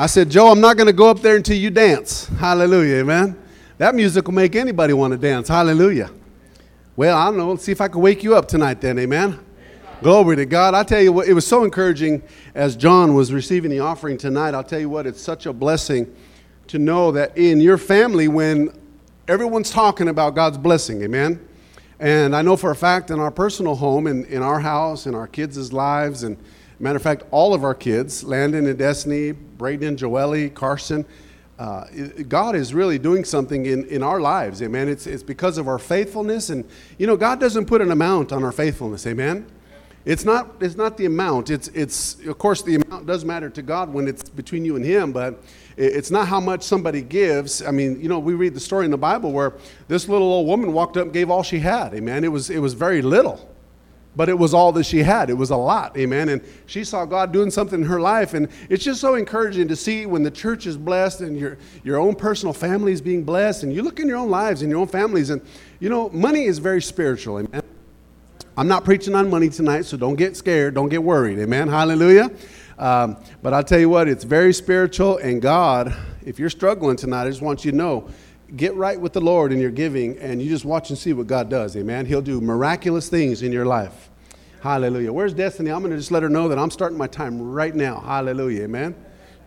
I said, Joe, I'm not going to go up there until you dance. Hallelujah, amen. That music will make anybody want to dance. Hallelujah. Well, I don't know. Let's see if I can wake you up tonight then, amen. Glory to God. I tell you what, it was so encouraging as John was receiving the offering tonight. I'll tell you what, it's such a blessing to know that in your family, when everyone's talking about God's blessing, amen. And I know for a fact in our personal home, in, in our house, in our kids' lives, and Matter of fact, all of our kids, Landon and Destiny, Braden, Joelle, Carson, uh, God is really doing something in, in our lives, amen. It's, it's because of our faithfulness. And, you know, God doesn't put an amount on our faithfulness, amen. It's not, it's not the amount. It's, it's, of course, the amount does matter to God when it's between you and Him, but it's not how much somebody gives. I mean, you know, we read the story in the Bible where this little old woman walked up and gave all she had, amen. It was, it was very little but it was all that she had. It was a lot, amen. And she saw God doing something in her life. And it's just so encouraging to see when the church is blessed and your, your own personal family is being blessed. And you look in your own lives and your own families. And, you know, money is very spiritual, amen. I'm not preaching on money tonight, so don't get scared. Don't get worried, amen. Hallelujah. Um, but I'll tell you what, it's very spiritual. And God, if you're struggling tonight, I just want you to know get right with the Lord in your giving, and you just watch and see what God does. Amen. He'll do miraculous things in your life. Hallelujah. Where's Destiny? I'm going to just let her know that I'm starting my time right now. Hallelujah. Amen.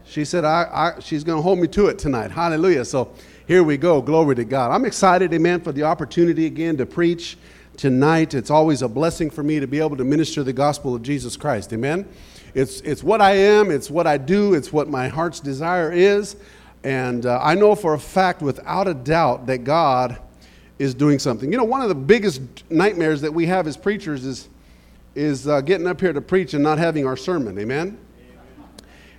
She said I, I she's going to hold me to it tonight. Hallelujah. So here we go. Glory to God. I'm excited, amen, for the opportunity again to preach tonight. It's always a blessing for me to be able to minister the gospel of Jesus Christ. Amen. It's, it's what I am, it's what I do, it's what my heart's desire is. And uh, I know for a fact, without a doubt, that God is doing something. You know, one of the biggest nightmares that we have as preachers is is uh, getting up here to preach and not having our sermon. Amen?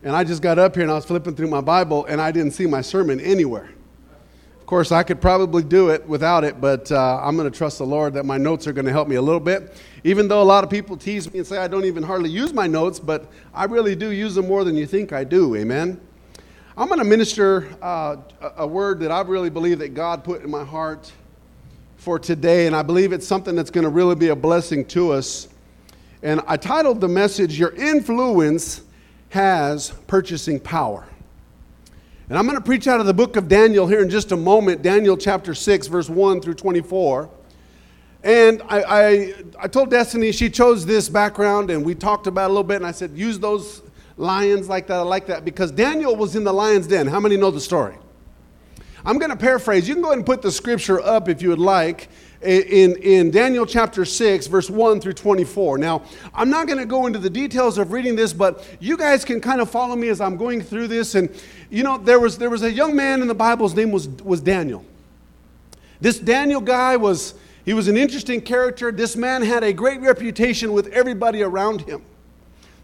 And I just got up here and I was flipping through my Bible and I didn't see my sermon anywhere. Of course, I could probably do it without it, but uh, I'm going to trust the Lord that my notes are going to help me a little bit. Even though a lot of people tease me and say I don't even hardly use my notes, but I really do use them more than you think I do. Amen? I'm going to minister uh, a word that I really believe that God put in my heart for today, and I believe it's something that's going to really be a blessing to us. And I titled the message, Your Influence Has Purchasing Power. And I'm going to preach out of the book of Daniel here in just a moment, Daniel chapter 6, verse 1 through 24. And I, I, I, told Destiny she chose this background, and we talked about a little bit, and I said, use those lions like that. I like that because Daniel was in the lion's den. How many know the story? I'm going to paraphrase. You can go ahead and put the scripture up if you would like in, in Daniel chapter 6, verse 1 through 24. Now, I'm not going to go into the details of reading this, but you guys can kind of follow me as I'm going through this. And, you know, there was, there was a young man in the Bible, his name was, was Daniel. This Daniel guy was, he was an interesting character. This man had a great reputation with everybody around him.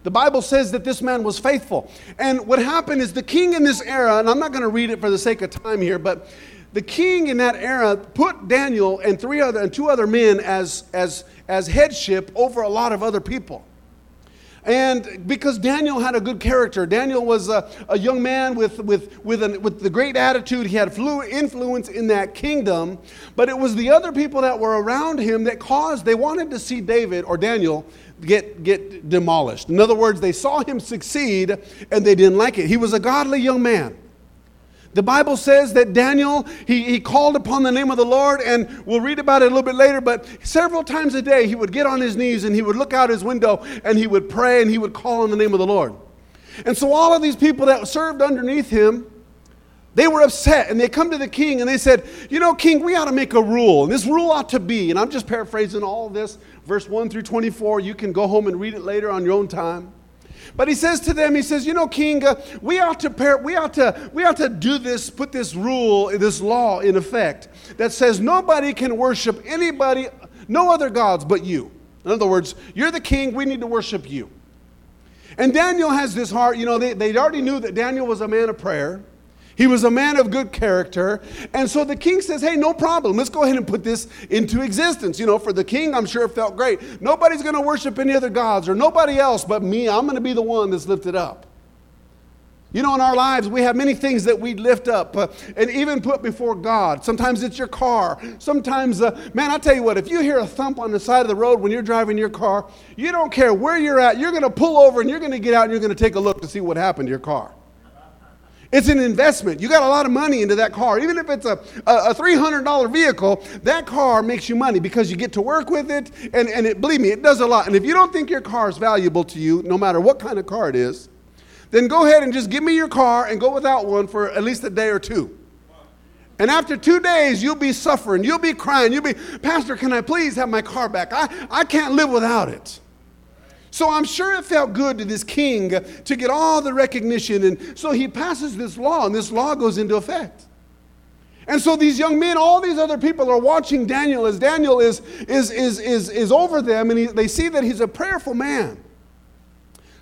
The Bible says that this man was faithful. And what happened is the king in this era, and I'm not going to read it for the sake of time here, but the king in that era put Daniel and three other and two other men as, as, as headship over a lot of other people. And because Daniel had a good character, Daniel was a, a young man with, with, with, an, with the great attitude. He had flu- influence in that kingdom. But it was the other people that were around him that caused, they wanted to see David or Daniel get, get demolished. In other words, they saw him succeed and they didn't like it. He was a godly young man. The Bible says that Daniel, he, he called upon the name of the Lord, and we'll read about it a little bit later, but several times a day he would get on his knees and he would look out his window and he would pray and he would call on the name of the Lord. And so all of these people that served underneath him, they were upset and they come to the king and they said, You know, king, we ought to make a rule. And this rule ought to be, and I'm just paraphrasing all this, verse 1 through 24. You can go home and read it later on your own time. But he says to them, he says, you know, King, uh, we ought to we ought to we ought to do this, put this rule, this law in effect that says nobody can worship anybody, no other gods but you. In other words, you're the king, we need to worship you. And Daniel has this heart, you know, they, they already knew that Daniel was a man of prayer. He was a man of good character. And so the king says, hey, no problem. Let's go ahead and put this into existence. You know, for the king, I'm sure it felt great. Nobody's going to worship any other gods or nobody else but me. I'm going to be the one that's lifted up. You know, in our lives, we have many things that we lift up uh, and even put before God. Sometimes it's your car. Sometimes, uh, man, I tell you what, if you hear a thump on the side of the road when you're driving your car, you don't care where you're at. You're going to pull over and you're going to get out and you're going to take a look to see what happened to your car. It's an investment. You got a lot of money into that car. Even if it's a, a, a $300 vehicle, that car makes you money because you get to work with it. And, and it, believe me, it does a lot. And if you don't think your car is valuable to you, no matter what kind of car it is, then go ahead and just give me your car and go without one for at least a day or two. And after two days, you'll be suffering. You'll be crying. You'll be, Pastor, can I please have my car back? I, I can't live without it. So I'm sure it felt good to this king to get all the recognition. And so he passes this law, and this law goes into effect. And so these young men, all these other people are watching Daniel as Daniel is, is, is, is, is over them, and he, they see that he's a prayerful man.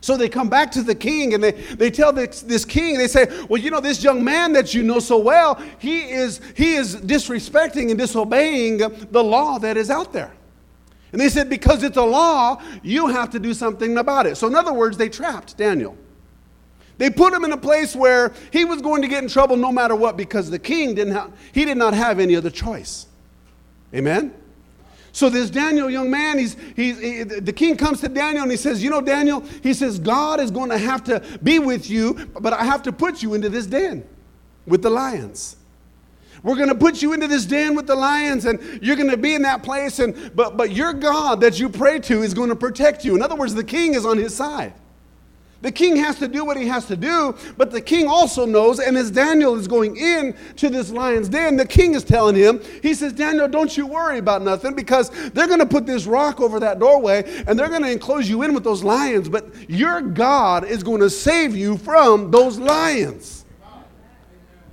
So they come back to the king and they, they tell this, this king, they say, Well, you know, this young man that you know so well, he is, he is disrespecting and disobeying the law that is out there. And they said, Because it's a law, you have to do something about it. So, in other words, they trapped Daniel. They put him in a place where he was going to get in trouble no matter what because the king didn't have, he did not have any other choice. Amen? So this Daniel young man, he's, he's, he, the king comes to Daniel and he says, you know, Daniel, he says, God is going to have to be with you, but I have to put you into this den with the lions. We're going to put you into this den with the lions, and you're going to be in that place. And but but your God that you pray to is going to protect you. In other words, the king is on his side. The king has to do what he has to do, but the king also knows, and as Daniel is going in to this lion's den, the king is telling him, he says, Daniel, don't you worry about nothing because they're going to put this rock over that doorway and they're going to enclose you in with those lions, but your God is going to save you from those lions.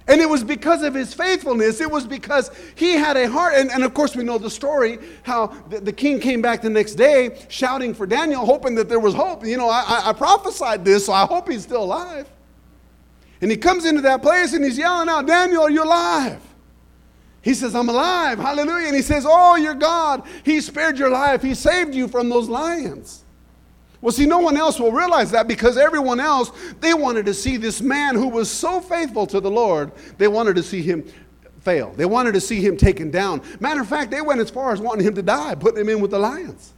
And it was because of his faithfulness. It was because he had a heart. And, and of course, we know the story how the, the, king came back the next day shouting for Daniel, hoping that there was hope. You know, I, I prophesied this, so I hope he's still alive. And he comes into that place and he's yelling out, Daniel, are you alive? He says, I'm alive. Hallelujah. And he says, Oh, your God. He spared your life. He saved you from those lions. Well, see, no one else will realize that because everyone else, they wanted to see this man who was so faithful to the Lord, they wanted to see him fail. They wanted to see him taken down. Matter of fact, they went as far as wanting him to die, putting him in with the lions.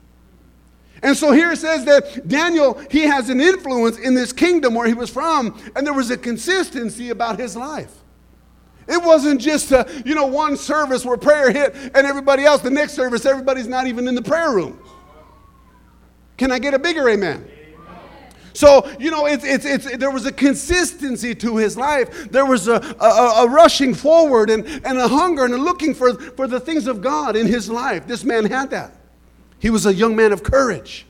And so here it says that Daniel, he has an influence in this kingdom where he was from, and there was a consistency about his life. It wasn't just a, you know, one service where prayer hit and everybody else, the next service, everybody's not even in the prayer room. Can I get a bigger amen? So, you know, it's, it's, it's, there was a consistency to his life. There was a, a, a, rushing forward and, and a hunger and a looking for, for the things of God in his life. This man had that. He was a young man of courage.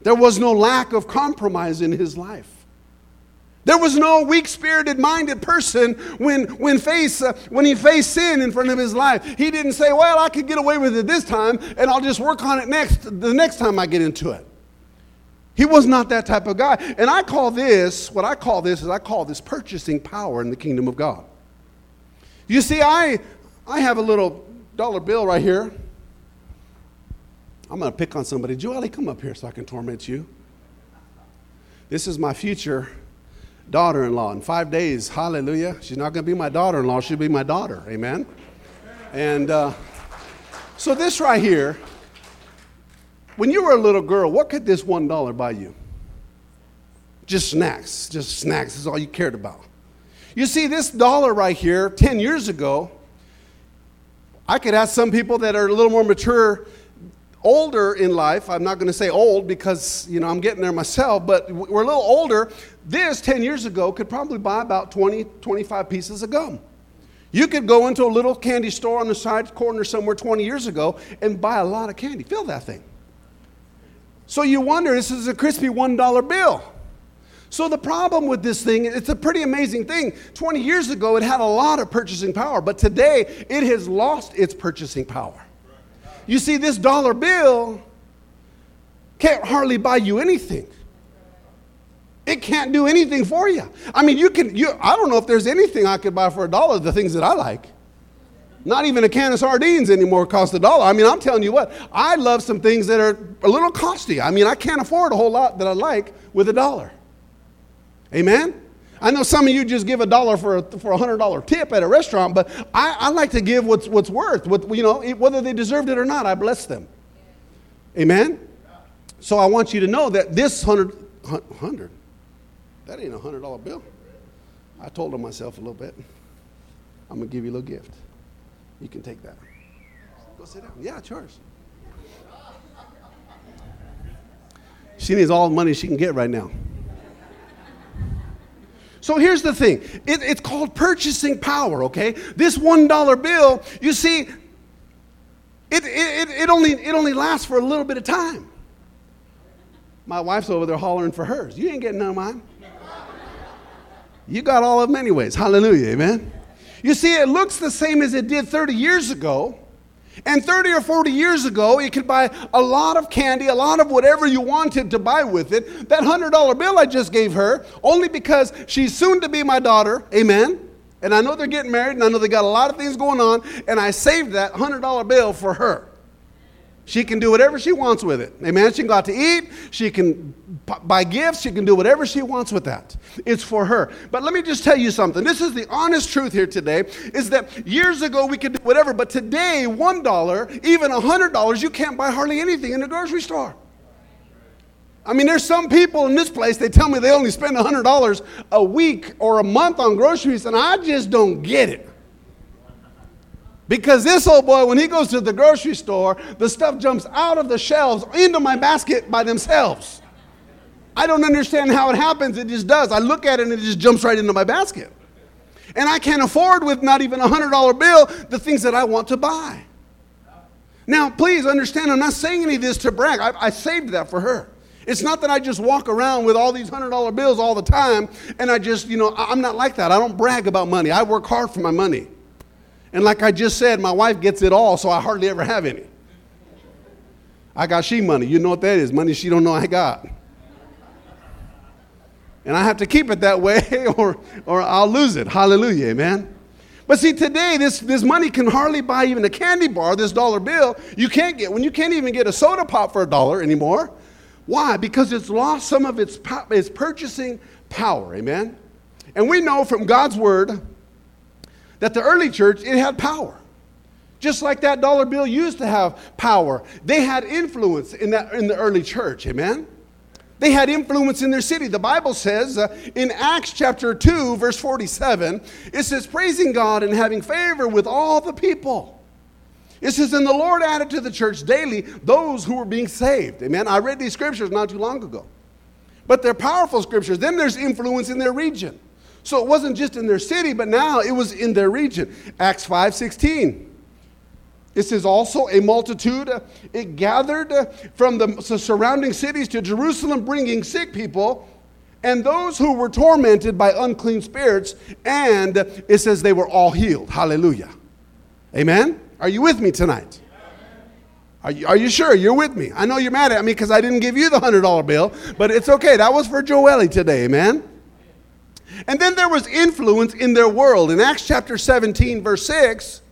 There was no lack of compromise in his life. There was no weak spirited minded person when, when, face, uh, when he faced sin in front of his life. He didn't say, Well, I could get away with it this time and I'll just work on it next, the next time I get into it. He was not that type of guy. And I call this, what I call this is I call this purchasing power in the kingdom of God. You see, I, I have a little dollar bill right here. I'm going to pick on somebody. Joelle, come up here so I can torment you. This is my future daughter in law. In five days, hallelujah. She's not going to be my daughter in law, she'll be my daughter. Amen. And uh, so, this right here, when you were a little girl, what could this one dollar buy you? Just snacks. Just snacks is all you cared about. You see, this dollar right here, 10 years ago, I could ask some people that are a little more mature older in life, I'm not going to say old because, you know, I'm getting there myself, but we're a little older. This 10 years ago could probably buy about 20, 25 pieces of gum. You could go into a little candy store on the side corner somewhere 20 years ago and buy a lot of candy. Fill that thing. So you wonder, this is a crispy $1 bill. So the problem with this thing, it's a pretty amazing thing. 20 years ago, it had a lot of purchasing power, but today it has lost its purchasing power. You see, this dollar bill can't hardly buy you anything. It can't do anything for you. I mean, you can, you, I don't know if there's anything I could buy for a dollar, the things that I like. Not even a can of sardines anymore costs a dollar. I mean, I'm telling you what, I love some things that are a little costly. I mean, I can't afford a whole lot that I like with a dollar. Amen? I know some of you just give a dollar for a, for a hundred dollar tip at a restaurant, but I, I like to give what's, what's worth. What, you know, whether they deserved it or not, I bless them. Amen? So I want you to know that this hundred, hundred, that ain't a hundred dollar bill. I told on myself a little bit. I'm to give you a little gift. You can take that. Go sit down. Yeah, it's yours. She needs all the money she can get right now. So here's the thing it, it's called purchasing power, okay? This $1 bill, you see, it, it, it, only, it only lasts for a little bit of time. My wife's over there hollering for hers. You ain't getting none of mine. You got all of them anyways. Hallelujah, amen? You see, it looks the same as it did 30 years ago, and 30 or 40 years ago, you could buy a lot of candy, a lot of whatever you wanted to buy with it. That $100 bill I just gave her, only because she's soon to be my daughter, amen? And I know they're getting married, and I know they got a lot of things going on, and I saved that $100 bill for her. She can do whatever she wants with it. Amen. She can go out to eat. She can buy gifts. She can do whatever she wants with that. It's for her. But let me just tell you something. This is the honest truth here today is that years ago we could do whatever, but today, $1, even $100, you can't buy hardly anything in the grocery store. I mean, there's some people in this place, they tell me they only spend $100 a week or a month on groceries, and I just don't get it. Because this old boy, when he goes to the grocery store, the stuff jumps out of the shelves into my basket by themselves. I don't understand how it happens. It just does. I look at it and it just jumps right into my basket. And I can't afford with not even a $100 bill the things that I want to buy. Now, please understand, I'm not saying any of this to brag. I, I saved that for her. It's not that I just walk around with all these $100 bills all the time and I just, you know, I'm not like that. I don't brag about money. I work hard for my money. And like I just said, my wife gets it all, so I hardly ever have any. I got she money. You know what that is? Money she don't know I got. And I have to keep it that way or, or I'll lose it. Hallelujah, amen. But see, today, this, this money can hardly buy even a candy bar, this dollar bill. You can't get, when you can't even get a soda pop for a dollar anymore. Why? Because it's lost some of its, its purchasing power, amen. And we know from God's word that the early church, it had power. Just like that dollar bill used to have power. They had influence in, that, in the early church, amen? They had influence in their city. The Bible says uh, in Acts chapter 2, verse 47, it says, praising God and having favor with all the people. It says, and the Lord added to the church daily those who were being saved. Amen. I read these scriptures not too long ago. But they're powerful scriptures. Then there's influence in their region. So it wasn't just in their city, but now it was in their region. Acts 5 16. It says also a multitude, it gathered from the surrounding cities to Jerusalem, bringing sick people and those who were tormented by unclean spirits, and it says they were all healed. Hallelujah. Amen? Are you with me tonight? Are you, are you sure? You're with me. I know you're mad at me because I didn't give you the $100 bill, but it's okay. That was for Joelle today, amen? And then there was influence in their world. In Acts chapter 17, verse 6,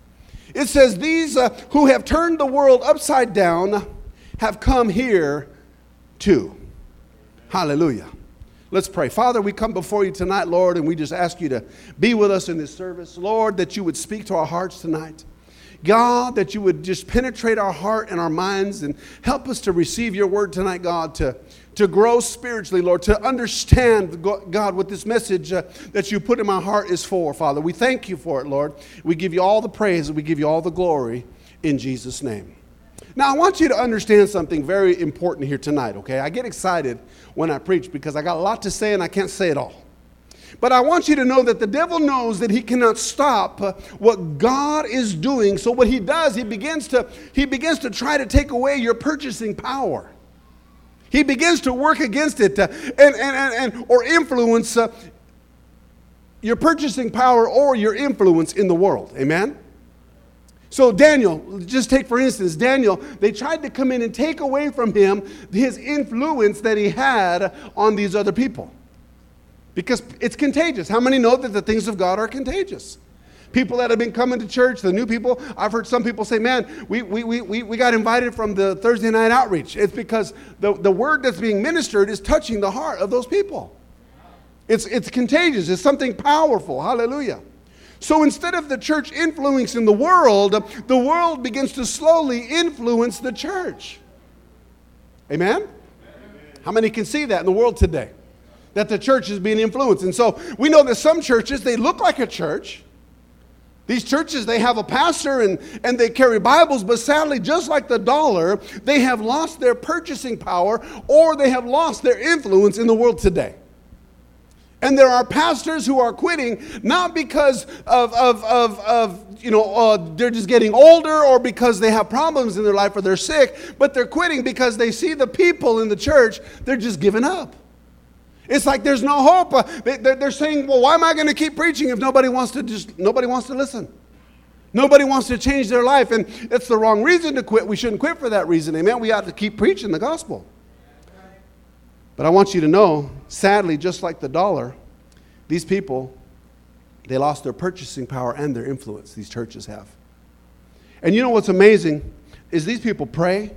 it says, These uh, who have turned the world upside down have come here too. Hallelujah. Let's pray. Father, we come before you tonight, Lord, and we just ask you to be with us in this service. Lord, that you would speak to our hearts tonight. God, that you would just penetrate our heart and our minds and help us to receive your word tonight, God, to to grow spiritually, Lord, to understand, God, what this message uh, that you put in my heart is for, Father. We thank you for it, Lord. We give you all the praise and we give you all the glory in Jesus' name. Now, I want you to understand something very important here tonight, okay? I get excited when I preach because I got a lot to say and I can't say it all. But I want you to know that the devil knows that he cannot stop uh, what God is doing. So what he does, he begins to he begins to try to take away your purchasing power. He begins to work against it uh, and, and, and, and, or influence uh, your purchasing power or your influence in the world. Amen? So, Daniel, just take for instance, Daniel, they tried to come in and take away from him his influence that he had on these other people. Because it's contagious. How many know that the things of God are contagious? People that have been coming to church, the new people, I've heard some people say, man, we, we, we, we got invited from the Thursday night outreach. It's because the, the word that's being ministered is touching the heart of those people. It's, it's contagious, it's something powerful. Hallelujah. So instead of the church influencing the world, the world begins to slowly influence the church. Amen? Amen? How many can see that in the world today? that the church is being influenced. And so we know that some churches, they look like a church. These churches, they have a pastor and, and they carry Bibles, but sadly, just like the dollar, they have lost their purchasing power or they have lost their influence in the world today. And there are pastors who are quitting not because of, of, of, of you know, uh, they're just getting older or because they have problems in their life or they're sick, but they're quitting because they see the people in the church, they're just giving up. It's like there's no hope. Uh, they're saying, well, why am I going to keep preaching if nobody wants to just, nobody wants to listen? Nobody wants to change their life, and it's the wrong reason to quit. We shouldn't quit for that reason. Amen. We ought to keep preaching the gospel. But I want you to know, sadly, just like the dollar, these people, they lost their purchasing power and their influence, these churches have. And you know what's amazing is these people pray,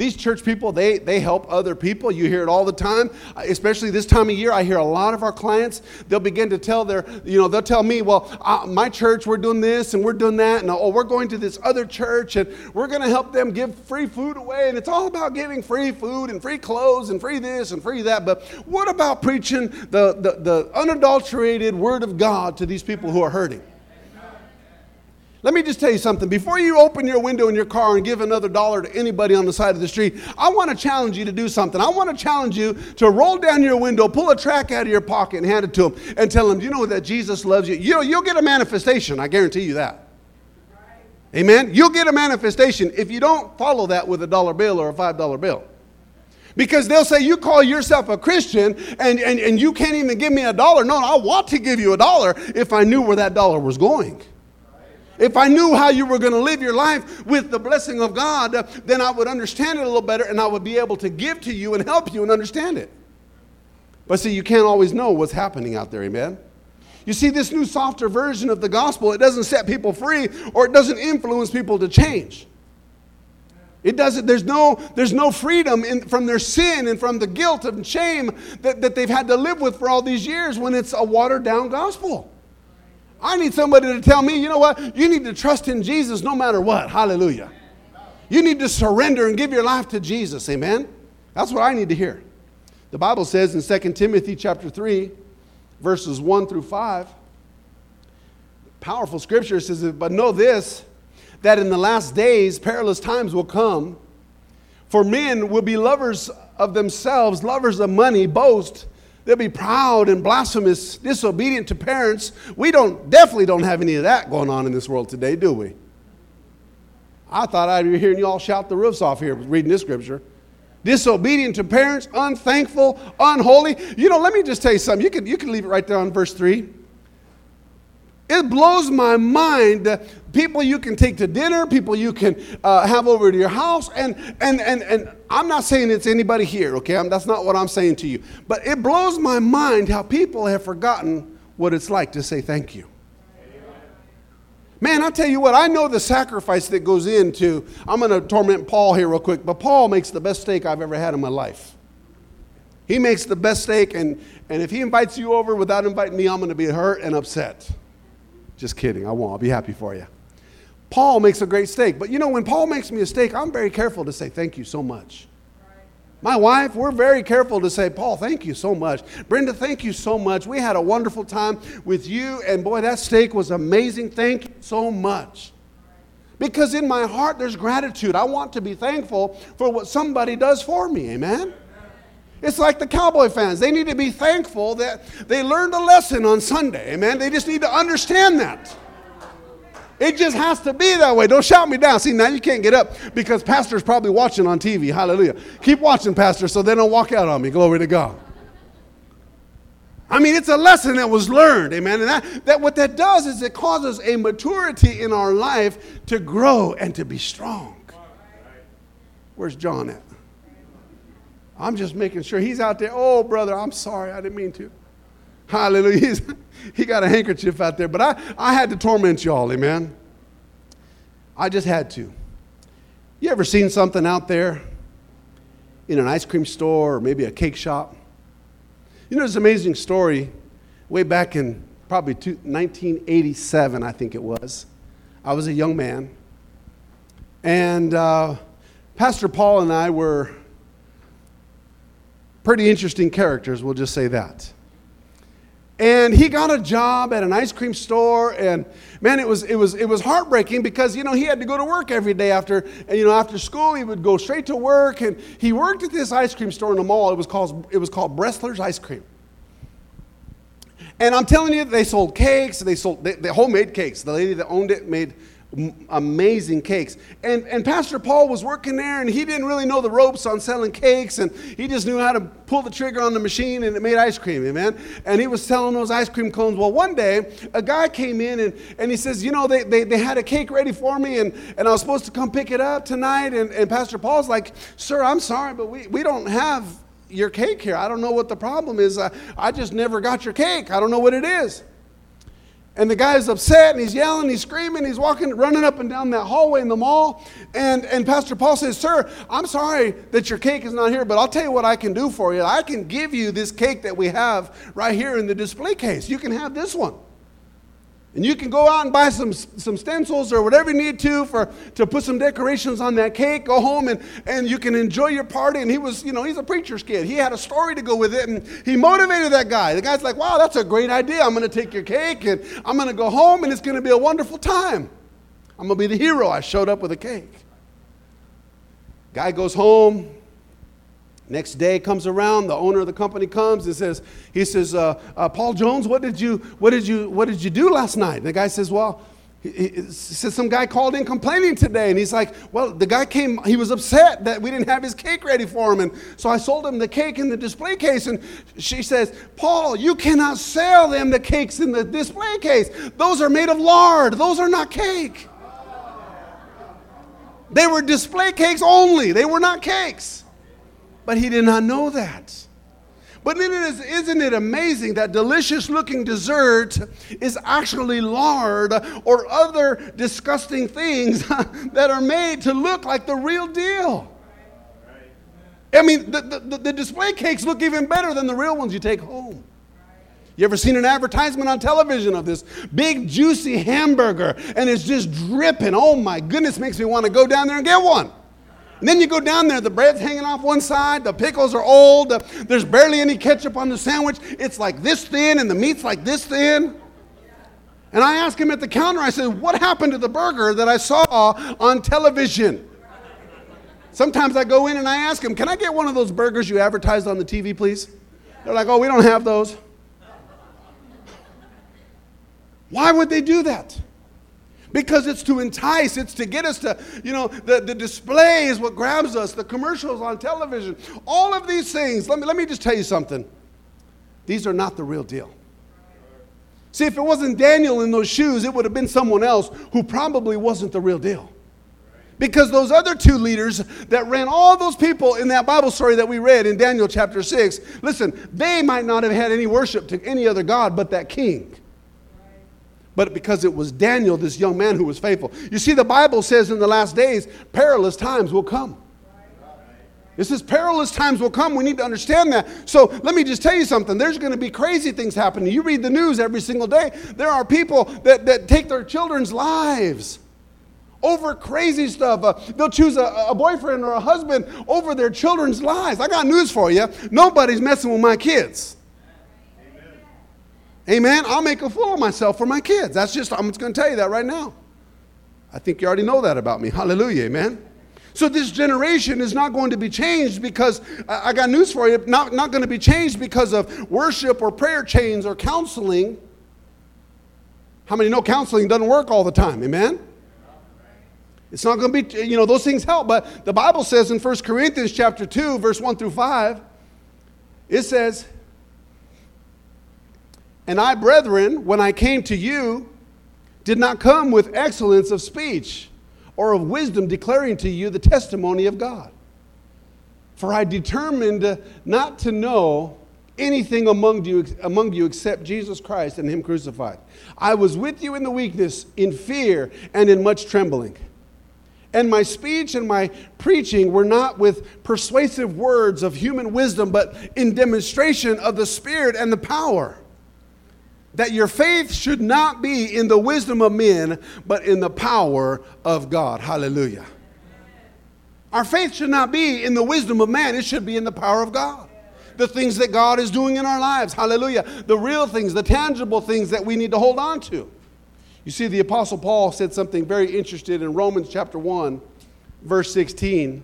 these church people, they, they help other people. You hear it all the time, especially this time of year. I hear a lot of our clients, they'll begin to tell their, you know, they'll tell me, well, uh, my church, we're doing this and we're doing that, and oh, we're going to this other church and we're going to help them give free food away. And it's all about giving free food and free clothes and free this and free that. But what about preaching the, the, the unadulterated word of God to these people who are hurting? Let me just tell you something. Before you open your window in your car and give another dollar to anybody on the side of the street, I want to challenge you to do something. I want to challenge you to roll down your window, pull a track out of your pocket, and hand it to them and tell them, you know that Jesus loves you. You know, you'll get a manifestation. I guarantee you that. Amen? You'll get a manifestation if you don't follow that with a dollar bill or a five dollar bill. Because they'll say, You call yourself a Christian and, and, and you can't even give me a dollar. No, I want to give you a dollar if I knew where that dollar was going. If I knew how you were going to live your life with the blessing of God, then I would understand it a little better and I would be able to give to you and help you and understand it. But see, you can't always know what's happening out there, amen? You see, this new softer version of the gospel, it doesn't set people free or it doesn't influence people to change. It doesn't, there's no, there's no freedom in, from their sin and from the guilt and shame that, that they've had to live with for all these years when it's a watered down gospel. I need somebody to tell me, you know what? You need to trust in Jesus no matter what. Hallelujah. You need to surrender and give your life to Jesus. Amen. That's what I need to hear. The Bible says in 2 Timothy chapter 3, verses 1 through 5, powerful scripture says, But know this, that in the last days perilous times will come, for men will be lovers of themselves, lovers of money, boast They'll be proud and blasphemous, disobedient to parents. We don't definitely don't have any of that going on in this world today, do we? I thought I'd be hearing you all shout the roofs off here reading this scripture. Disobedient to parents, unthankful, unholy. You know, let me just tell you something. You can, you can leave it right there on verse 3. It blows my mind that people you can take to dinner, people you can uh, have over to your house. And, and, and, and I'm not saying it's anybody here, okay? I'm, that's not what I'm saying to you. But it blows my mind how people have forgotten what it's like to say thank you. Man, I'll tell you what, I know the sacrifice that goes into. I'm going to torment Paul here real quick, but Paul makes the best steak I've ever had in my life. He makes the best steak, and, and if he invites you over without inviting me, I'm going to be hurt and upset. Just kidding, I won't. I'll be happy for you. Paul makes a great steak. But you know, when Paul makes me a steak, I'm very careful to say thank you so much. My wife, we're very careful to say, Paul, thank you so much. Brenda, thank you so much. We had a wonderful time with you, and boy, that steak was amazing. Thank you so much. Because in my heart, there's gratitude. I want to be thankful for what somebody does for me. Amen? It's like the Cowboy fans. They need to be thankful that they learned a lesson on Sunday. Amen? They just need to understand that. It just has to be that way. Don't shout me down. See, now you can't get up because Pastor's probably watching on TV. Hallelujah. Keep watching, Pastor, so they don't walk out on me. Glory to God. I mean, it's a lesson that was learned, amen. And that, that what that does is it causes a maturity in our life to grow and to be strong. Where's John at? I'm just making sure he's out there. Oh, brother, I'm sorry. I didn't mean to. Hallelujah. He's, he got a handkerchief out there, but I, I had to torment y'all, amen. I just had to. You ever seen something out there in an ice cream store or maybe a cake shop? You know, this amazing story way back in probably 1987, I think it was. I was a young man. And uh, Pastor Paul and I were Pretty interesting characters, we'll just say that. And he got a job at an ice cream store, and man, it was, it was, it was heartbreaking because, you know, he had to go to work every day after, you know, after school. He would go straight to work, and he worked at this ice cream store in the mall. It was called, it was called Bresler's Ice Cream. And I'm telling you, they sold cakes. They sold they, they homemade cakes. The lady that owned it made amazing cakes. And, and Pastor Paul was working there, and he didn't really know the ropes on selling cakes, and he just knew how to pull the trigger on the machine, and it made ice cream, amen? And he was selling those ice cream cones. Well, one day, a guy came in, and, and he says, You know, they, they, they had a cake ready for me, and, and I was supposed to come pick it up tonight. And, and Pastor Paul's like, Sir, I'm sorry, but we, we don't have your cake here. I don't know what the problem is. I, I just never got your cake. I don't know what it is. And the guy's upset and he's yelling, he's screaming, he's walking, running up and down that hallway in the mall. And, and Pastor Paul says, Sir, I'm sorry that your cake is not here, but I'll tell you what I can do for you. I can give you this cake that we have right here in the display case. You can have this one. And you can go out and buy some, some stencils or whatever you need to for, to put some decorations on that cake. Go home and, and you can enjoy your party. And he was, you know, he's a preacher's kid. He had a story to go with it and he motivated that guy. The guy's like, wow, that's a great idea. I'm going to take your cake and I'm going to go home and it's going to be a wonderful time. I'm going to be the hero. I showed up with a cake. Guy goes home, Next day comes around, the owner of the company comes and says, he says, uh, uh, Paul Jones, what did you, what did you, what did you do last night? And the guy says, well, he, he says some guy called in complaining today, and he's like, well, the guy came, he was upset that we didn't have his cake ready for him, and so I sold him the cake in the display case. And she says, Paul, you cannot sell them the cakes in the display case. Those are made of lard. Those are not cake. They were display cakes only. They were not cakes. But he did not know that. But isn't it amazing that delicious looking dessert is actually lard or other disgusting things that are made to look like the real deal? I mean, the, the, the, display cakes look even better than the real ones you take home. You ever seen an advertisement on television of this big juicy hamburger and it's just dripping? Oh my goodness, makes me want to go down there and get one. And then you go down there, the bread's hanging off one side, the pickles are old, there's barely any ketchup on the sandwich. It's like this thin, and the meat's like this thin. And I asked him at the counter, I said, What happened to the burger that I saw on television? Sometimes I go in and I ask him, Can I get one of those burgers you advertised on the TV, please? They're like, Oh, we don't have those. Why would they do that? Because it's to entice, it's to get us to, you know, the, the display is what grabs us, the commercials on television, all of these things. Let me, let me just tell you something. These are not the real deal. See, if it wasn't Daniel in those shoes, it would have been someone else who probably wasn't the real deal. Because those other two leaders that ran all those people in that Bible story that we read in Daniel chapter 6, listen, they might not have had any worship to any other God but that king but because it was Daniel, this young man who was faithful. You see, the Bible says in the last days, perilous times will come. It says perilous times will come. We need to understand that. So let me just tell you something. There's going to be crazy things happening. You read the news every single day. There are people that, that take their children's lives over crazy stuff. Uh, they'll choose a, a boyfriend or a husband over their children's lives. I got news for you. Nobody's messing with my kids. Amen. I'll make a fool of myself for my kids. That's just, I'm just going to tell you that right now. I think you already know that about me. Hallelujah. Amen. So this generation is not going to be changed because I got news for you, not, not going to be changed because of worship or prayer chains or counseling. How many know counseling doesn't work all the time? Amen. It's not going to be, you know, those things help, but the Bible says in 1 Corinthians chapter 2, verse 1 through 5, it says, and I, brethren, when I came to you, did not come with excellence of speech or of wisdom declaring to you the testimony of God. For I determined not to know anything among you, among you except Jesus Christ and Him crucified. I was with you in the weakness, in fear, and in much trembling. And my speech and my preaching were not with persuasive words of human wisdom, but in demonstration of the Spirit and the power that your faith should not be in the wisdom of men, but in the power of God. Hallelujah. Our faith should not be in the wisdom of man, it should be in the power of God. the things that God is doing in our lives. Hallelujah. The real things, the tangible things that we need to hold on to. You see, the Apostle Paul said something very interesting in Romans chapter 1, verse 16.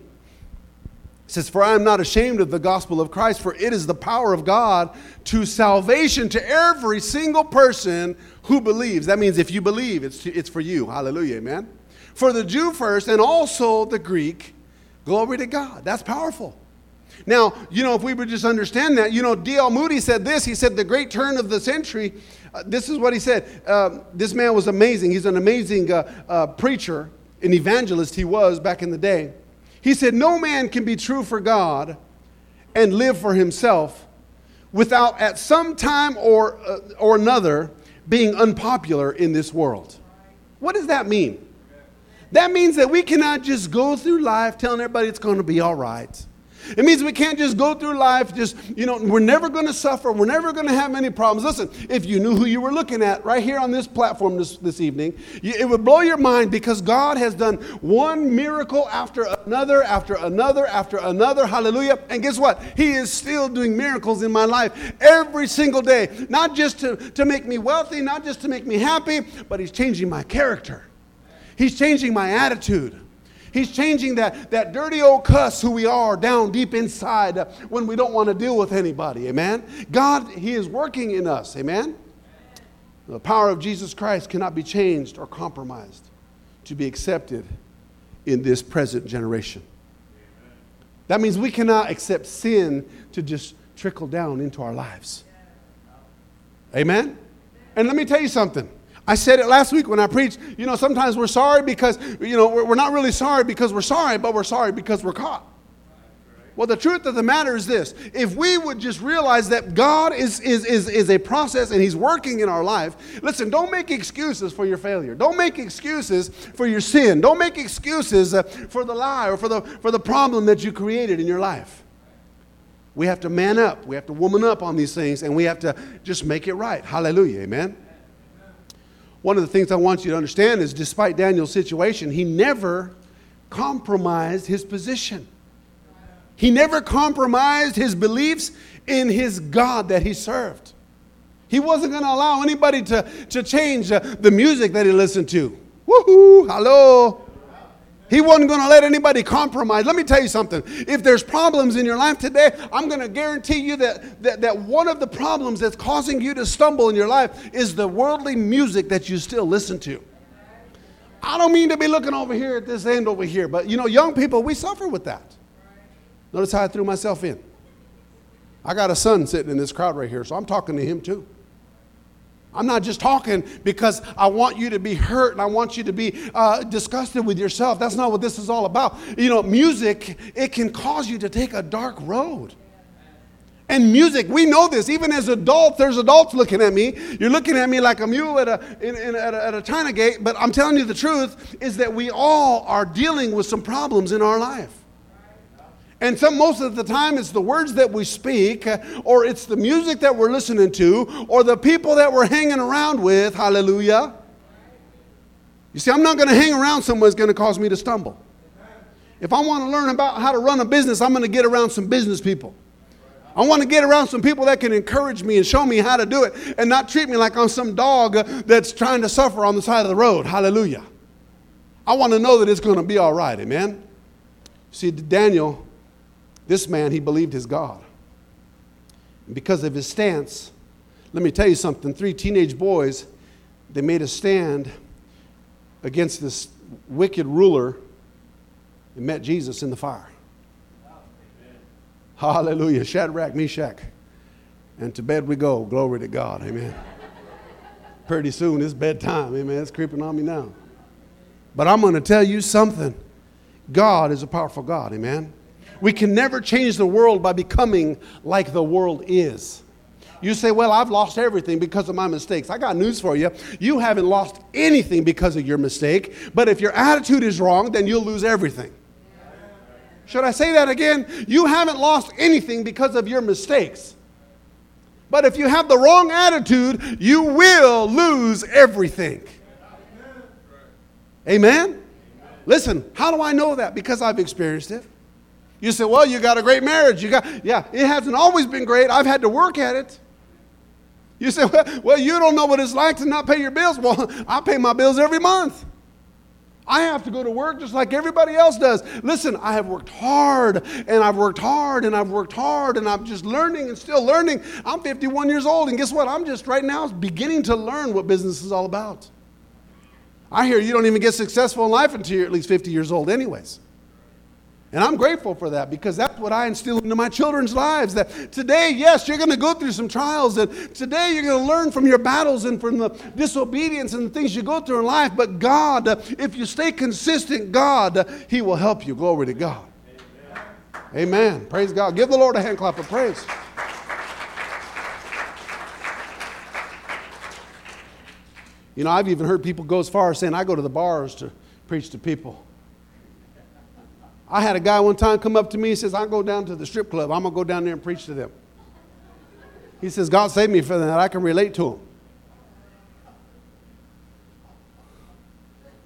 It says, For I am not ashamed of the gospel of Christ, for it is the power of God to salvation to every single person who believes. That means if you believe, it's, to, it's for you. Hallelujah, amen. For the Jew first, and also the Greek. Glory to God. That's powerful. Now, you know, if we would just understand that, you know, D.L. Moody said this. He said, The great turn of the century. Uh, this is what he said. Uh, this man was amazing. He's an amazing uh, uh preacher, an evangelist he was back in the day. He said, No man can be true for God and live for himself without at some time or, uh, or another being unpopular in this world. What does that mean? That means that we cannot just go through life telling everybody it's going to be all right. It means we can't just go through life just, you know, we're never going to suffer. We're never going to have any problems. Listen, if you knew who you were looking at right here on this platform this, this evening, it would blow your mind because God has done one miracle after another, after another, after another. Hallelujah. And guess what? He is still doing miracles in my life every single day. Not just to, to make me wealthy, not just to make me happy, but He's changing my character. He's changing my attitude. He's changing that, that dirty old cuss who we are down deep inside when we don't want to deal with anybody. Amen. God, He is working in us. Amen. The power of Jesus Christ cannot be changed or compromised to be accepted in this present generation. That means we cannot accept sin to just trickle down into our lives. Amen? And let me tell you something. I said it last week when I preached. You know, sometimes we're sorry because, you know, we're not really sorry because we're sorry, but we're sorry because we're caught. Well, the truth of the matter is this if we would just realize that God is, is, is, is a process and He's working in our life, listen, don't make excuses for your failure. Don't make excuses for your sin. Don't make excuses uh, for the lie or for the, for the problem that you created in your life. We have to man up, we have to woman up on these things, and we have to just make it right. Hallelujah. Amen. One of the things I want you to understand is despite Daniel's situation, he never compromised his position. He never compromised his beliefs in his God that he served. He wasn't going to allow anybody to, to change uh, the music that he listened to. Woohoo! Hello! He wasn't going to let anybody compromise. Let me tell you something. If there's problems in your life today, I'm going to guarantee you that, that, that one of the problems that's causing you to stumble in your life is the worldly music that you still listen to. I don't mean to be looking over here at this end over here, but you know, young people, we suffer with that. Notice how I threw myself in. I got a son sitting in this crowd right here, so I'm talking to him too. I'm not just talking because I want you to be hurt and I want you to be uh, disgusted with yourself. That's not what this is all about. You know, music, it can cause you to take a dark road. And music, we know this. Even as adults, there's adults looking at me. You're looking at me like a mule at a, in, in, at a, at a china gate. But I'm telling you the truth is that we all are dealing with some problems in our life. And some, most of the time, it's the words that we speak, uh, or it's the music that we're listening to, or the people that we're hanging around with. Hallelujah. You see, I'm not going to hang around someone who's going to cause me to stumble. If I want to learn about how to run a business, I'm going to get around some business people. I want to get around some people that can encourage me and show me how to do it and not treat me like I'm some dog that's trying to suffer on the side of the road. Hallelujah. I want to know that it's going to be all right. Amen. See, Daniel this man, he believed his God. And because of his stance, let me tell you something three teenage boys, they made a stand against this wicked ruler and met Jesus in the fire. Hallelujah. Shadrach, Meshach. And to bed we go. Glory to God. Amen. Pretty soon it's bedtime. Amen. It's creeping on me now. But I'm going to tell you something. God is a powerful God. Amen. We can never change the world by becoming like the world is. You say, Well, I've lost everything because of my mistakes. I got news for you. You haven't lost anything because of your mistake, but if your attitude is wrong, then you'll lose everything. Should I say that again? You haven't lost anything because of your mistakes. But if you have the wrong attitude, you will lose everything. Amen? Listen, how do I know that? Because I've experienced it. You say, well, you got a great marriage. You got, yeah, it hasn't always been great. I've had to work at it. You say, well, well, you don't know what it's like to not pay your bills. Well, I pay my bills every month. I have to go to work just like everybody else does. Listen, I have worked hard and I've worked hard and I've worked hard and I'm just learning and still learning. I'm 51 years old and guess what? I'm just right now beginning to learn what business is all about. I hear you don't even get successful in life until you're at least 50 years old, anyways. And I'm grateful for that because that's what I instill into my children's lives. That today, yes, you're going to go through some trials, and today you're going to learn from your battles and from the disobedience and the things you go through in life. But God, if you stay consistent, God, He will help you. Glory to God. Amen. Amen. Praise God. Give the Lord a hand clap of praise. You know, I've even heard people go as far as saying, I go to the bars to preach to people. I had a guy one time come up to me and says, I'll go down to the strip club. I'm going to go down there and preach to them. He says, God saved me for that. I can relate to him.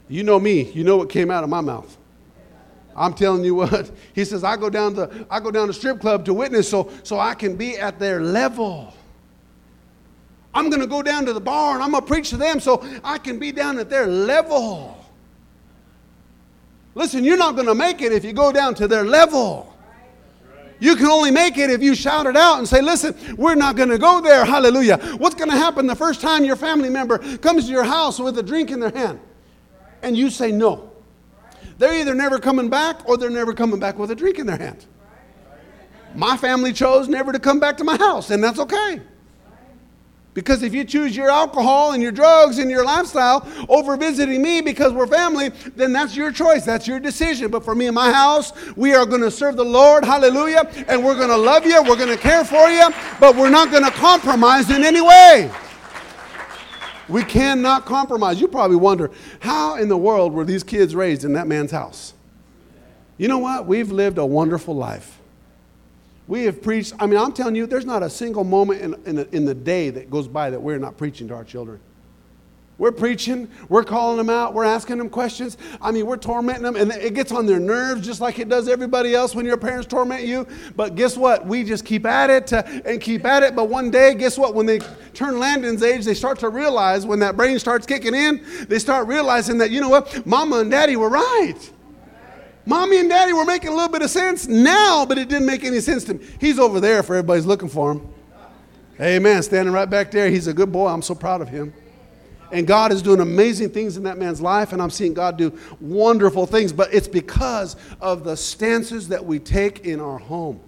You know me. You know what came out of my mouth. I'm telling you what. He says, I go down to I go down to strip club to witness so, so I can be at their level. I'm going to go down to the bar and I'm going to preach to them so I can be down at their level. Listen, you're not going to make it if you go down to their level. You can only make it if you shout it out and say, Listen, we're not going to go there. Hallelujah. What's going to happen the first time your family member comes to your house with a drink in their hand and you say no? They're either never coming back or they're never coming back with a drink in their hand. My family chose never to come back to my house, and that's okay. Because if you choose your alcohol and your drugs and your lifestyle over visiting me because we're family, then that's your choice. That's your decision. But for me and my house, we are going to serve the Lord. Hallelujah. And we're going to love you. We're going to care for you. But we're not going to compromise in any way. We cannot compromise. You probably wonder how in the world were these kids raised in that man's house? You know what? We've lived a wonderful life. We have preached, I mean, I'm telling you, there's not a single moment in, in, the, in the day that goes by that we're not preaching to our children. We're preaching, we're calling them out, we're asking them questions. I mean, we're tormenting them, and it gets on their nerves just like it does everybody else when your parents torment you. But guess what? We just keep at it and keep at it. But one day, guess what? When they turn Landon's age, they start to realize when that brain starts kicking in, they start realizing that, you know what? Mama and daddy were right. Mommy and daddy were making a little bit of sense now, but it didn't make any sense to me. He's over there if everybody's looking for him. Amen. Standing right back there. He's a good boy. I'm so proud of him. And God is doing amazing things in that man's life, and I'm seeing God do wonderful things, but it's because of the stances that we take in our home.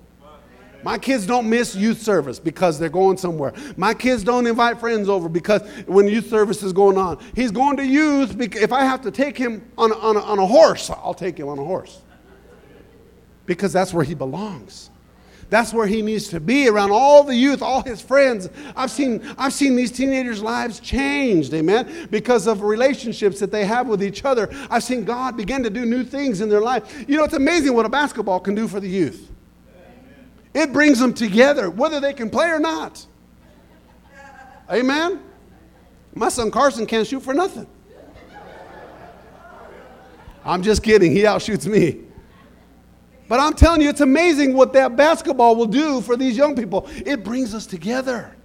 My kids don't miss youth service because they're going somewhere. My kids don't invite friends over because when youth service is going on. He's going to youth if I have to take him on on a, on a horse, I'll take him on a horse. Because that's where he belongs. That's where he needs to be around all the youth, all his friends. I've seen, I've seen these teenagers' lives changed, amen, because of relationships that they have with each other. I've seen God begin to do new things in their life. You know, it's amazing what a basketball can do for the youth. It brings them together, whether they can play or not. Amen? My son Carson can't shoot for nothing. I'm just kidding. He outshoots me. But I'm telling you, it's amazing what that basketball will do for these young people. It brings us together.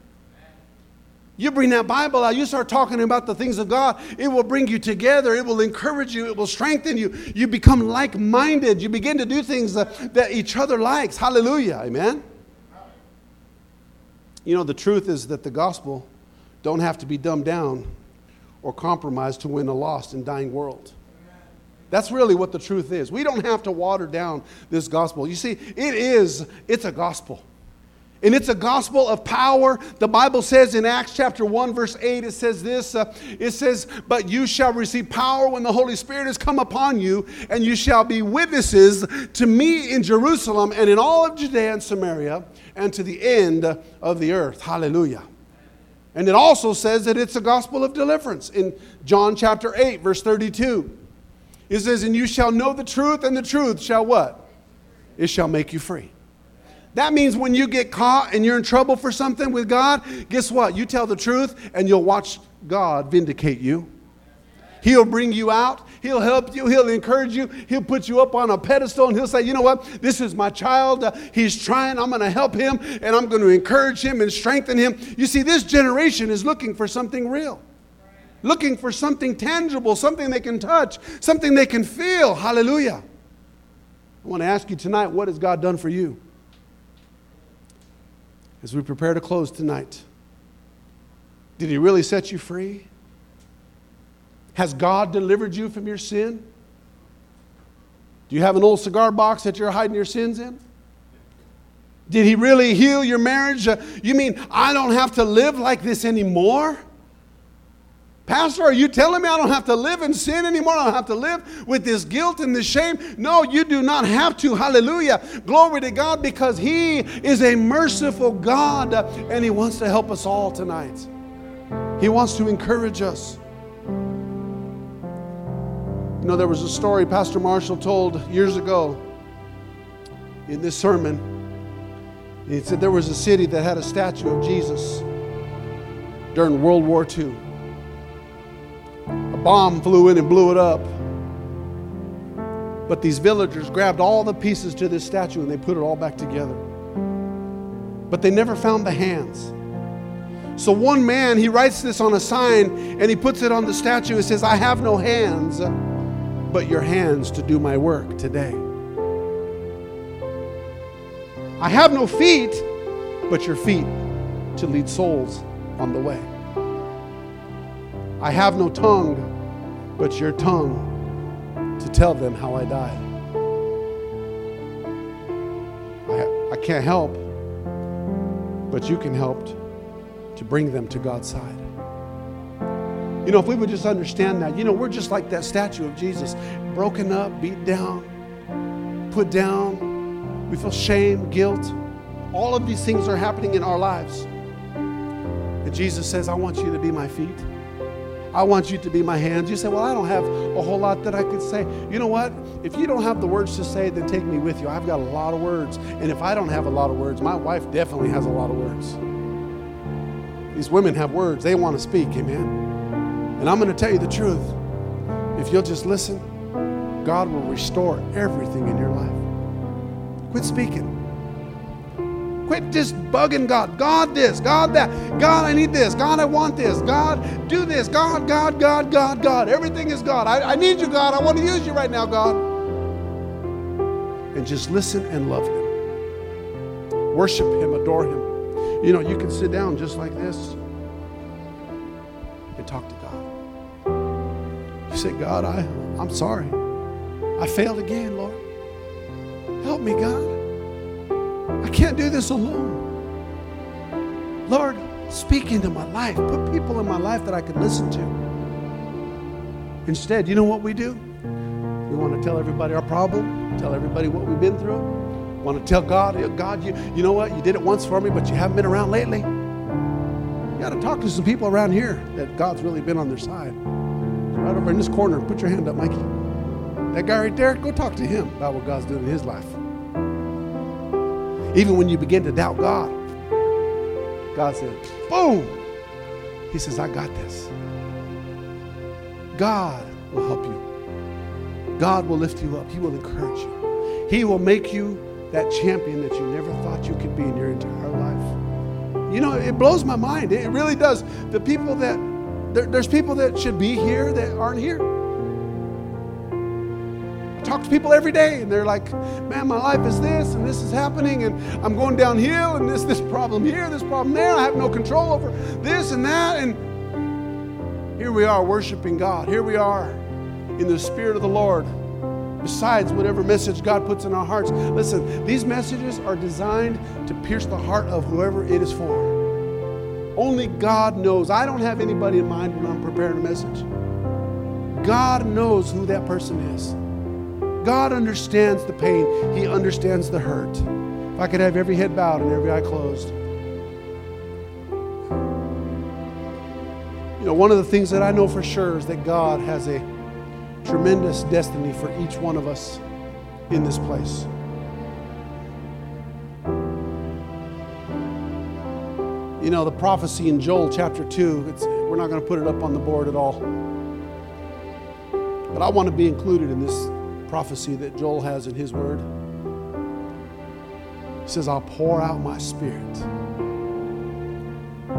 You bring that Bible out, you start talking about the things of God, it will bring you together, it will encourage you, it will strengthen you. You become like minded, you begin to do things that, that each other likes. Hallelujah. Amen. You know, the truth is that the gospel don't have to be dumbed down or compromised to win a lost and dying world. That's really what the truth is. We don't have to water down this gospel. You see, it is, it's a gospel. And it's a gospel of power. The Bible says in Acts chapter 1, verse 8, it says this uh, it says, But you shall receive power when the Holy Spirit has come upon you, and you shall be witnesses to me in Jerusalem and in all of Judea and Samaria and to the end of the earth. Hallelujah. And it also says that it's a gospel of deliverance in John chapter 8, verse 32. It says, And you shall know the truth, and the truth shall what? It shall make you free. That means when you get caught and you're in trouble for something with God, guess what? You tell the truth and you'll watch God vindicate you. He'll bring you out. He'll help you. He'll encourage you. He'll put you up on a pedestal and he'll say, you know what? This is my child. Uh, he's trying. I'm going to help him and I'm going to encourage him and strengthen him. You see, this generation is looking for something real, looking for something tangible, something they can touch, something they can feel. Hallelujah. I want to ask you tonight, what has God done for you? As we prepare to close tonight, did He really set you free? Has God delivered you from your sin? Do you have an old cigar box that you're hiding your sins in? Did he really heal your marriage? Uh, you mean I don't have to live like this anymore? Pastor, are you telling me I don't have to live in sin anymore? I don't have to live with this guilt and this shame? No, you do not have to. Hallelujah. Glory to God because He is a merciful God and He wants to help us all tonight. He wants to encourage us. You know, there was a story Pastor Marshall told years ago in this sermon. He said there was a city that had a statue of Jesus during World War II. A bomb flew in and blew it up. But these villagers grabbed all the pieces to this statue and they put it all back together. But they never found the hands. So one man, he writes this on a sign and he puts it on the statue. It says, I have no hands but your hands to do my work today. I have no feet, but your feet to lead souls on the way. I have no tongue, but your tongue to tell them how I died. I, I can't help, but you can help to bring them to God's side. You know, if we would just understand that, you know, we're just like that statue of Jesus, broken up, beat down, put down. We feel shame, guilt. All of these things are happening in our lives. And Jesus says, I want you to be my feet. I want you to be my hands. You say, Well, I don't have a whole lot that I could say. You know what? If you don't have the words to say, then take me with you. I've got a lot of words. And if I don't have a lot of words, my wife definitely has a lot of words. These women have words, they want to speak. Amen. And I'm going to tell you the truth. If you'll just listen, God will restore everything in your life. Quit speaking. Quit just bugging God. God, this, God, that. God, I need this. God, I want this. God, do this. God, God, God, God, God. Everything is God. I, I need you, God. I want to use you right now, God. And just listen and love Him. Worship Him, adore Him. You know, you can sit down just like this and talk to God. You say, God, I, I'm sorry. I failed again, Lord. Help me, God. I can't do this alone. Lord, speak into my life. Put people in my life that I can listen to. Instead, you know what we do? We want to tell everybody our problem, tell everybody what we've been through. Want to tell God, God, you, you know what? You did it once for me, but you haven't been around lately. You got to talk to some people around here that God's really been on their side right over in this corner. Put your hand up, Mikey. That guy right there, go talk to him about what God's doing in his life. Even when you begin to doubt God, God said, boom. He says, I got this. God will help you. God will lift you up. He will encourage you. He will make you that champion that you never thought you could be in your entire life. You know, it blows my mind. It really does. The people that there, there's people that should be here that aren't here. Talk to people every day, and they're like, "Man, my life is this, and this is happening, and I'm going downhill, and this this problem here, this problem there. I have no control over this and that." And here we are worshiping God. Here we are in the Spirit of the Lord. Besides whatever message God puts in our hearts. Listen, these messages are designed to pierce the heart of whoever it is for. Only God knows. I don't have anybody in mind when I'm preparing a message. God knows who that person is. God understands the pain, He understands the hurt. If I could have every head bowed and every eye closed. You know, one of the things that I know for sure is that God has a tremendous destiny for each one of us in this place. You know, the prophecy in Joel chapter 2, we're not going to put it up on the board at all. But I want to be included in this prophecy that Joel has in his word. He says, I'll pour out my spirit.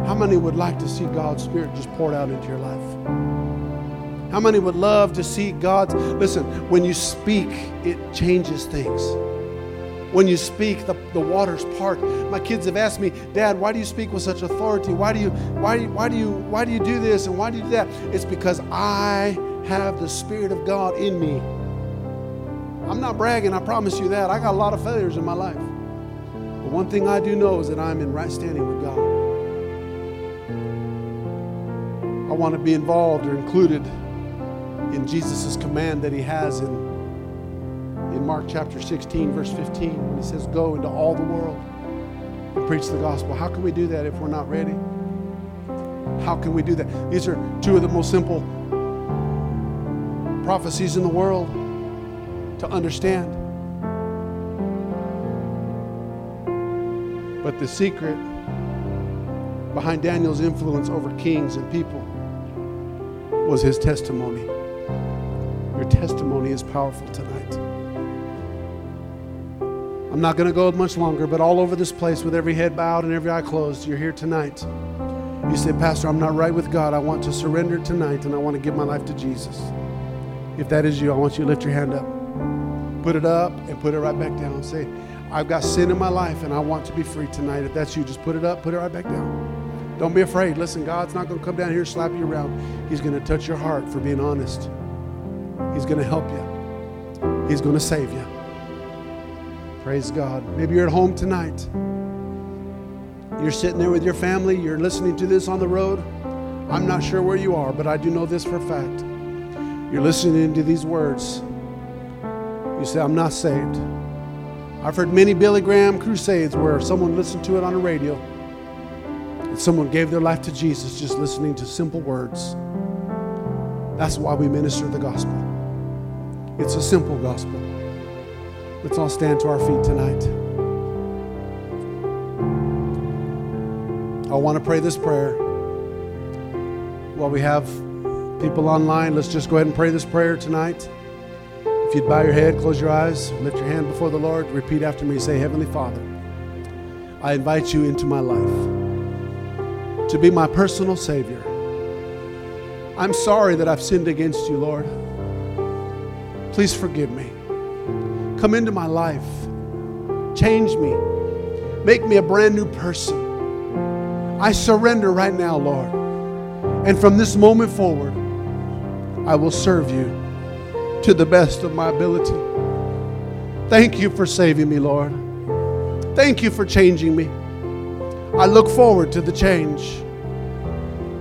How many would like to see God's spirit just poured out into your life? How many would love to see God's? Listen, when you speak, it changes things. When you speak, the, the waters part. My kids have asked me, Dad, why do you speak with such authority? Why do you why, why do you why do you do this and why do you do that? It's because I have the Spirit of God in me. I'm not bragging, I promise you that. I got a lot of failures in my life. But one thing I do know is that I'm in right standing with God. I want to be involved or included in Jesus' command that he has in, in Mark chapter 16, verse 15, when he says, Go into all the world and preach the gospel. How can we do that if we're not ready? How can we do that? These are two of the most simple prophecies in the world to understand. But the secret behind Daniel's influence over kings and people was his testimony. Your testimony is powerful tonight. I'm not going to go much longer, but all over this place with every head bowed and every eye closed, you're here tonight. You say, Pastor, I'm not right with God. I want to surrender tonight and I want to give my life to Jesus. If that is you, I want you to lift your hand up. Put it up and put it right back down. Say, I've got sin in my life and I want to be free tonight. If that's you, just put it up, put it right back down. Don't be afraid. Listen, God's not going to come down here and slap you around. He's going to touch your heart for being honest. He's going to help you, He's going to save you. Praise God. Maybe you're at home tonight. You're sitting there with your family. You're listening to this on the road. I'm not sure where you are, but I do know this for a fact. You're listening to these words. You say, I'm not saved. I've heard many Billy Graham crusades where someone listened to it on the radio and someone gave their life to Jesus just listening to simple words. That's why we minister the gospel. It's a simple gospel. Let's all stand to our feet tonight. I want to pray this prayer. While we have people online, let's just go ahead and pray this prayer tonight. If you'd bow your head, close your eyes, lift your hand before the Lord, repeat after me. Say, Heavenly Father, I invite you into my life to be my personal Savior. I'm sorry that I've sinned against you, Lord. Please forgive me. Come into my life. Change me. Make me a brand new person. I surrender right now, Lord. And from this moment forward, I will serve you to the best of my ability. Thank you for saving me, Lord. Thank you for changing me. I look forward to the change,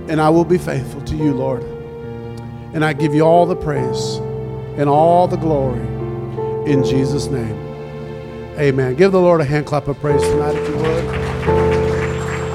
and I will be faithful to you, Lord. And I give you all the praise and all the glory in Jesus' name. Amen. Give the Lord a hand clap of praise tonight, if you would.